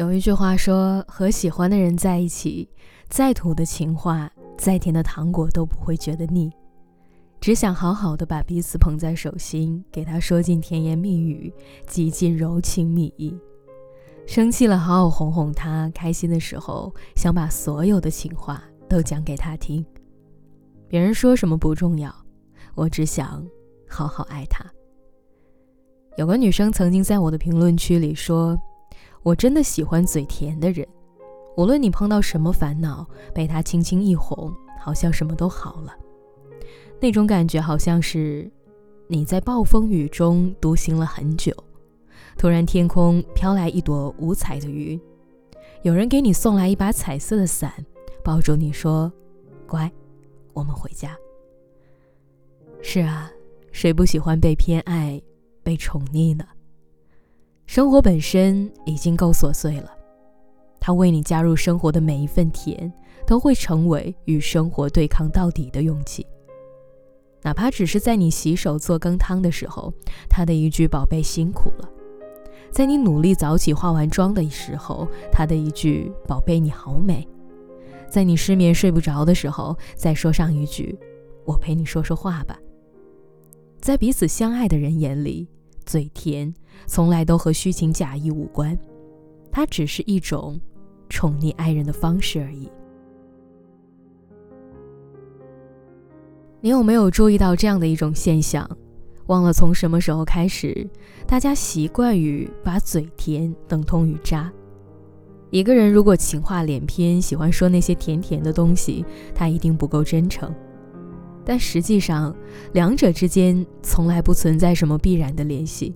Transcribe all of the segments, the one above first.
有一句话说：“和喜欢的人在一起，再土的情话，再甜的糖果都不会觉得腻。只想好好的把彼此捧在手心，给他说尽甜言蜜语，几尽柔情蜜意。生气了，好好哄哄他；开心的时候，想把所有的情话都讲给他听。别人说什么不重要，我只想好好爱他。”有个女生曾经在我的评论区里说。我真的喜欢嘴甜的人，无论你碰到什么烦恼，被他轻轻一哄，好像什么都好了。那种感觉好像是你在暴风雨中独行了很久，突然天空飘来一朵五彩的云，有人给你送来一把彩色的伞，抱住你说：“乖，我们回家。”是啊，谁不喜欢被偏爱、被宠溺呢？生活本身已经够琐碎了，他为你加入生活的每一份甜，都会成为与生活对抗到底的勇气。哪怕只是在你洗手做羹汤的时候，他的一句“宝贝辛苦了”；在你努力早起化完妆的时候，他的一句“宝贝你好美”；在你失眠睡不着的时候，再说上一句“我陪你说说话吧”。在彼此相爱的人眼里。嘴甜，从来都和虚情假意无关，它只是一种宠溺爱人的方式而已。你有没有注意到这样的一种现象？忘了从什么时候开始，大家习惯于把嘴甜等同于渣。一个人如果情话连篇，喜欢说那些甜甜的东西，他一定不够真诚。但实际上，两者之间从来不存在什么必然的联系，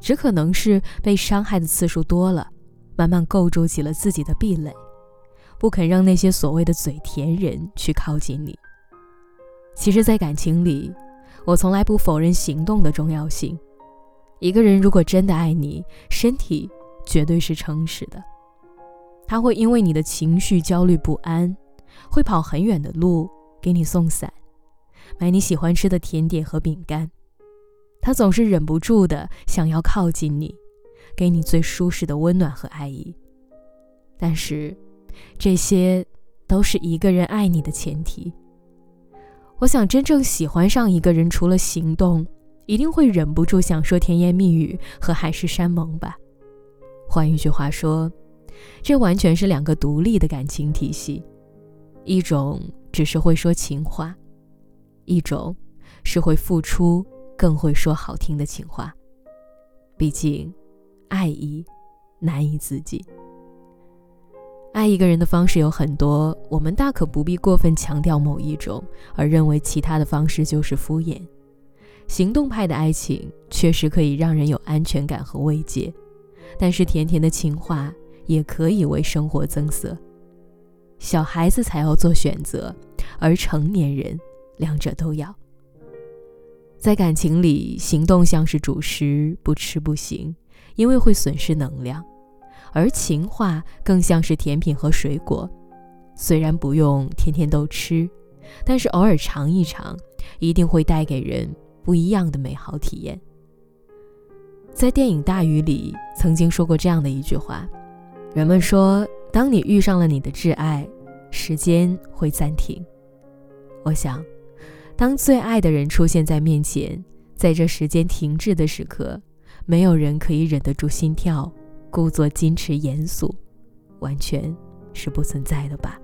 只可能是被伤害的次数多了，慢慢构筑起了自己的壁垒，不肯让那些所谓的嘴甜人去靠近你。其实，在感情里，我从来不否认行动的重要性。一个人如果真的爱你，身体绝对是诚实的，他会因为你的情绪焦虑不安，会跑很远的路给你送伞。买你喜欢吃的甜点和饼干，他总是忍不住的想要靠近你，给你最舒适的温暖和爱意。但是，这些都是一个人爱你的前提。我想，真正喜欢上一个人，除了行动，一定会忍不住想说甜言蜜语和海誓山盟吧。换一句话说，这完全是两个独立的感情体系，一种只是会说情话。一种是会付出，更会说好听的情话。毕竟，爱意难以自己。爱一个人的方式有很多，我们大可不必过分强调某一种，而认为其他的方式就是敷衍。行动派的爱情确实可以让人有安全感和慰藉，但是甜甜的情话也可以为生活增色。小孩子才要做选择，而成年人。两者都要。在感情里，行动像是主食，不吃不行，因为会损失能量；而情话更像是甜品和水果，虽然不用天天都吃，但是偶尔尝一尝，一定会带给人不一样的美好体验。在电影《大鱼》里，曾经说过这样的一句话：人们说，当你遇上了你的挚爱，时间会暂停。我想。当最爱的人出现在面前，在这时间停滞的时刻，没有人可以忍得住心跳，故作矜持严肃，完全是不存在的吧。